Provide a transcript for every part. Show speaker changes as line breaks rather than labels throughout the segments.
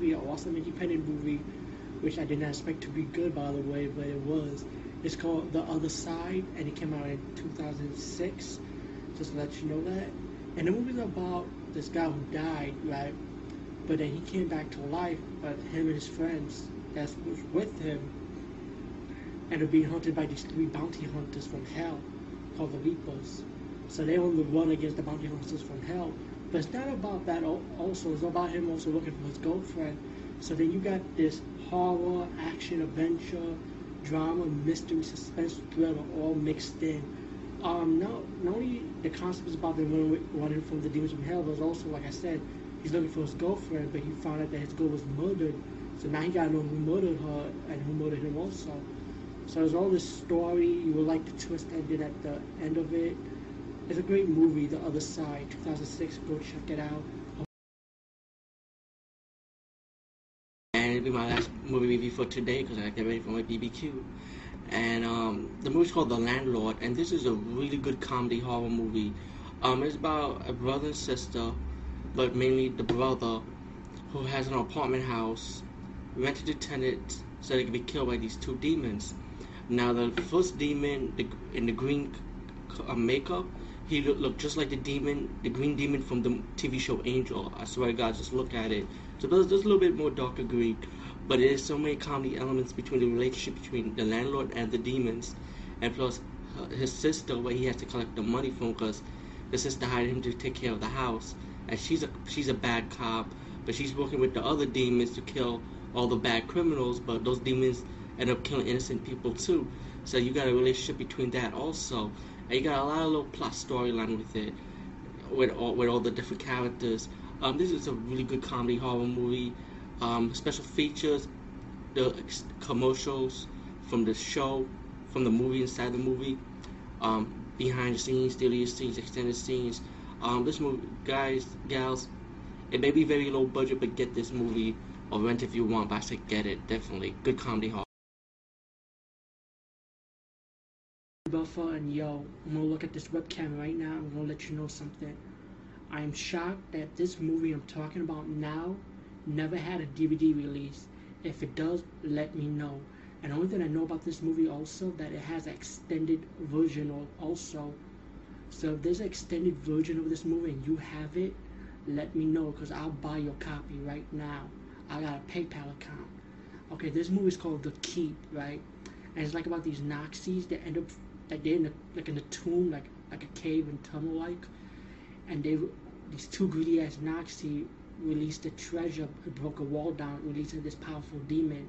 An awesome independent movie, which I didn't expect to be good, by the way, but it was. It's called The Other Side, and it came out in 2006. Just to let you know that. And the movie's about this guy who died, right? But then he came back to life, but him and his friends that was with him and up being hunted by these three bounty hunters from hell called the Reapers. So they only run against the bounty hunters from hell. But it's not about that also. It's about him also looking for his girlfriend. So then you got this horror, action, adventure, drama, mystery, suspense, thriller all mixed in. Um, not, not only the concept is about them running, from the demons from hell, but also, like I said, he's looking for his girlfriend, but he found out that his girl was murdered. So now he gotta know who murdered her and who murdered him also. So there's all this story. You will like the twist ended at the end of it. It's a great movie, The Other Side, 2006. Go check it out.
And it'll be my last movie review for today because I get ready for my BBQ. And um, the movie's called The Landlord, and this is a really good comedy horror movie. Um, it's about a brother and sister, but mainly the brother who has an apartment house rented to tenants so they can be killed by these two demons. Now, the first demon the, in the green uh, makeup he looked, just like the demon, the green demon from the TV show Angel. I swear to God, just look at it. So there's, there's a little bit more darker green, but there's so many comedy elements between the relationship between the landlord and the demons, and plus uh, his sister, where he has to collect the money from, because the sister hired him to take care of the house, and she's a she's a bad cop, but she's working with the other demons to kill all the bad criminals, but those demons end up killing innocent people too. So you got a relationship between that also. And you got a lot of little plot storyline with it, with all, with all the different characters. Um, this is a really good comedy horror movie. Um, special features, the commercials from the show, from the movie inside the movie, um, behind the scenes, deleted scenes, extended scenes. Um, this movie, guys, gals, it may be very low budget, but get this movie or rent if you want. But I say get it, definitely. Good comedy horror.
And yo, I'm gonna look at this webcam right now. I'm gonna let you know something. I am shocked that this movie I'm talking about now never had a DVD release. If it does, let me know. And the only thing I know about this movie also that it has an extended version also. So if there's an extended version of this movie and you have it, let me know because I'll buy your copy right now. I got a PayPal account. Okay, this movie is called The Keep, right? And it's like about these Nazis that end up like they're in a, like in a tomb, like like a cave and tunnel like, and they these two greedy ass Nazi released a treasure, broke a wall down, releasing this powerful demon.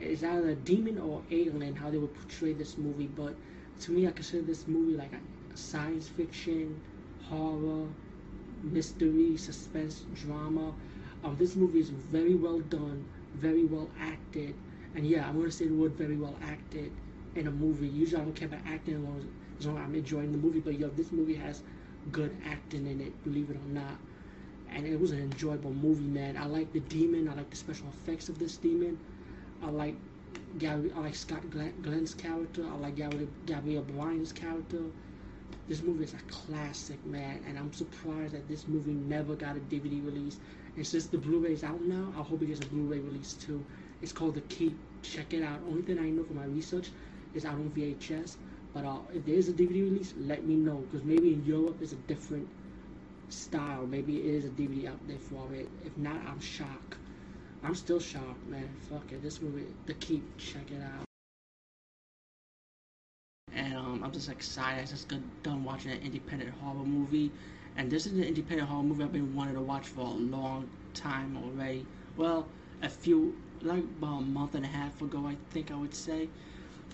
It's either a demon or alien how they would portray this movie, but to me, I consider this movie like a science fiction, horror, mystery, suspense, drama. Um, this movie is very well done, very well acted, and yeah, I'm gonna say the word very well acted in a movie. Usually I don't care about acting as long as, long as I'm enjoying the movie. But yo, this movie has good acting in it, believe it or not. And it was an enjoyable movie, man. I like the demon. I like the special effects of this demon. I like Gary. I like Scott Glenn's character. I like Gabriel, Gabriel Byrne's character. This movie is a classic, man, and I'm surprised that this movie never got a DVD release. And since the Blu-ray is out now, I hope it gets a Blu-ray release too. It's called The Keep. Check it out. Only thing I know from my research is out on VHS. But uh, if there is a DVD release, let me know because maybe in Europe it's a different style. Maybe it is a DVD out there for it. If not, I'm shocked. I'm still shocked, man. Fuck it. This movie, The Keep, check it out. And um, I'm just excited. I just got done watching an independent horror movie. And this is an independent horror movie I've been wanting to watch for a long time already. Well, a few, like about a month and a half ago, I think I would say.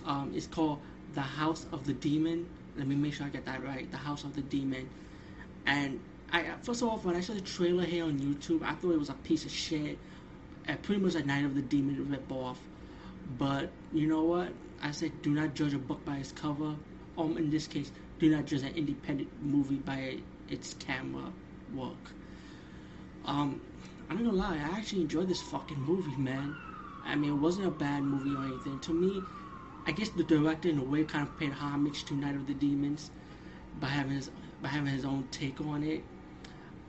Um, it's called The House of the Demon. Let me make sure I get that right. The House of the Demon. And I first of all, when I saw the trailer here on YouTube, I thought it was a piece of shit. And pretty much a Night of the Demon rip off. But you know what? I said, do not judge a book by its cover. Um, in this case, do not judge an independent movie by its camera work. Um, I'm not gonna lie, I actually enjoyed this fucking movie, man. I mean, it wasn't a bad movie or anything. To me, I guess the director in a way kind of paid homage to Night of the Demons by having his by having his own take on it.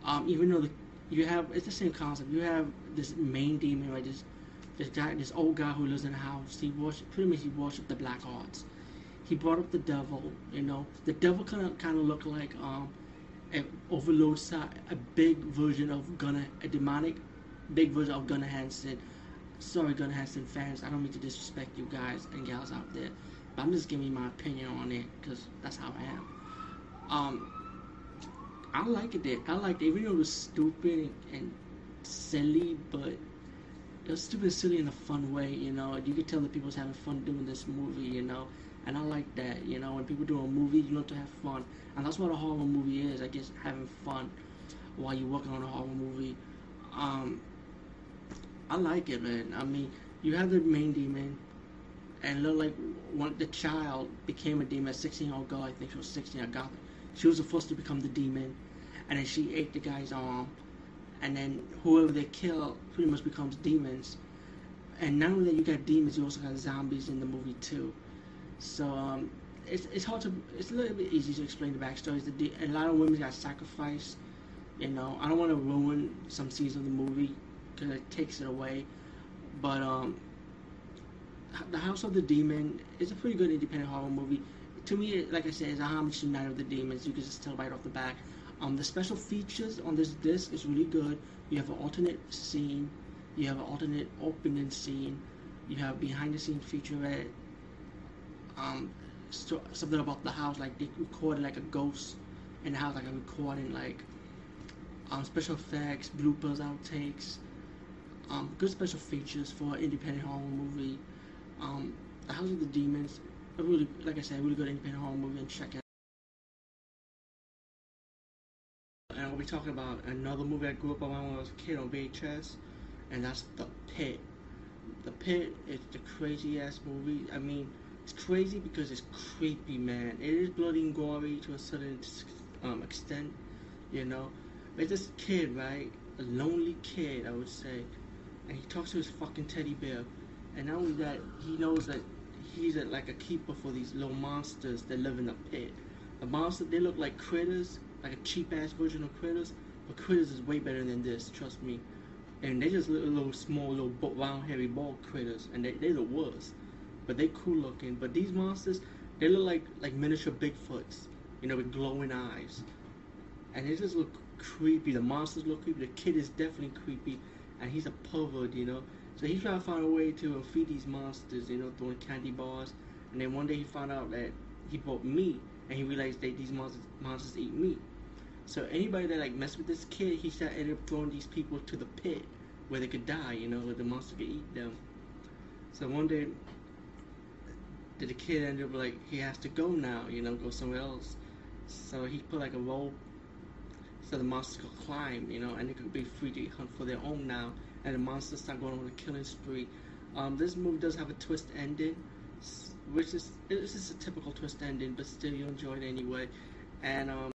Um, even though the, you have it's the same concept. You have this main demon, right? This this guy, this old guy who lives in a house. He worship pretty much he worshipped the black arts. He brought up the devil. You know, the devil kind of kind of looked like um, an overload a big version of Gunnar, a demonic, big version of Gunnar Hansen sorry, gonna have some fans. I don't mean to disrespect you guys and gals out there, but I'm just giving my opinion on it because that's how I am. Um, I like it. I liked it, even though it was stupid and silly, but it was stupid and silly in a fun way. You know, you could tell that people was having fun doing this movie. You know, and I like that. You know, when people do a movie, you know to have fun, and that's what a horror movie is. I guess having fun while you're working on a horror movie. Um, I like it, man. I mean, you have the main demon, and look like one the child became a demon at 16 year old girl. I think she was 16. I got She was the first to become the demon, and then she ate the guy's arm, and then whoever they kill pretty much becomes demons. And not only that, you got demons, you also got zombies in the movie too. So um, it's it's hard to it's a little bit easy to explain the backstories. The de- a lot of women got sacrificed. You know, I don't want to ruin some scenes of the movie because it takes it away. But um, the House of the Demon is a pretty good independent horror movie. To me, like I said, it's a homage to Night of the Demons. You can just tell right off the back. Um, the special features on this disc is really good. You have an alternate scene. You have an alternate opening scene. You have behind the scenes featurette. Um, so, something about the house, like they recorded like a ghost in the house, like a recording, like um, special effects, bloopers, outtakes. Um, good special features for an independent horror movie. Um, the House of the Demons, a really, like I said, really good independent horror movie, and check it. Out. And I'll be talking about another movie I grew up on when I was a kid on VHS, and that's The Pit. The Pit is the crazy ass movie. I mean, it's crazy because it's creepy, man. It is bloody and gory to a certain um, extent, you know. But this kid, right? A lonely kid, I would say and he talks to his fucking teddy bear. And not only that, he knows that he's a, like a keeper for these little monsters that live in a pit. The monsters, they look like critters, like a cheap ass version of critters, but critters is way better than this, trust me. And they just little, little small, little round, hairy ball critters, and they, they're the worst. But they cool looking. But these monsters, they look like like miniature Bigfoots, you know, with glowing eyes. And they just look creepy. The monsters look creepy. The kid is definitely creepy and he's a pervert, you know. So he's trying to find a way to feed these monsters, you know, throwing candy bars. And then one day he found out that he bought meat, and he realized that these monsters monsters eat meat. So anybody that like messed with this kid, he started ended up throwing these people to the pit where they could die, you know, where the monster could eat them. So one day, the kid ended up like he has to go now, you know, go somewhere else. So he put like a rope so the monsters could climb, you know, and they could be free to hunt for their own now, and the monsters start going on a killing spree. Um, this movie does have a twist ending, which is it's just a typical twist ending, but still you enjoy it anyway. And um,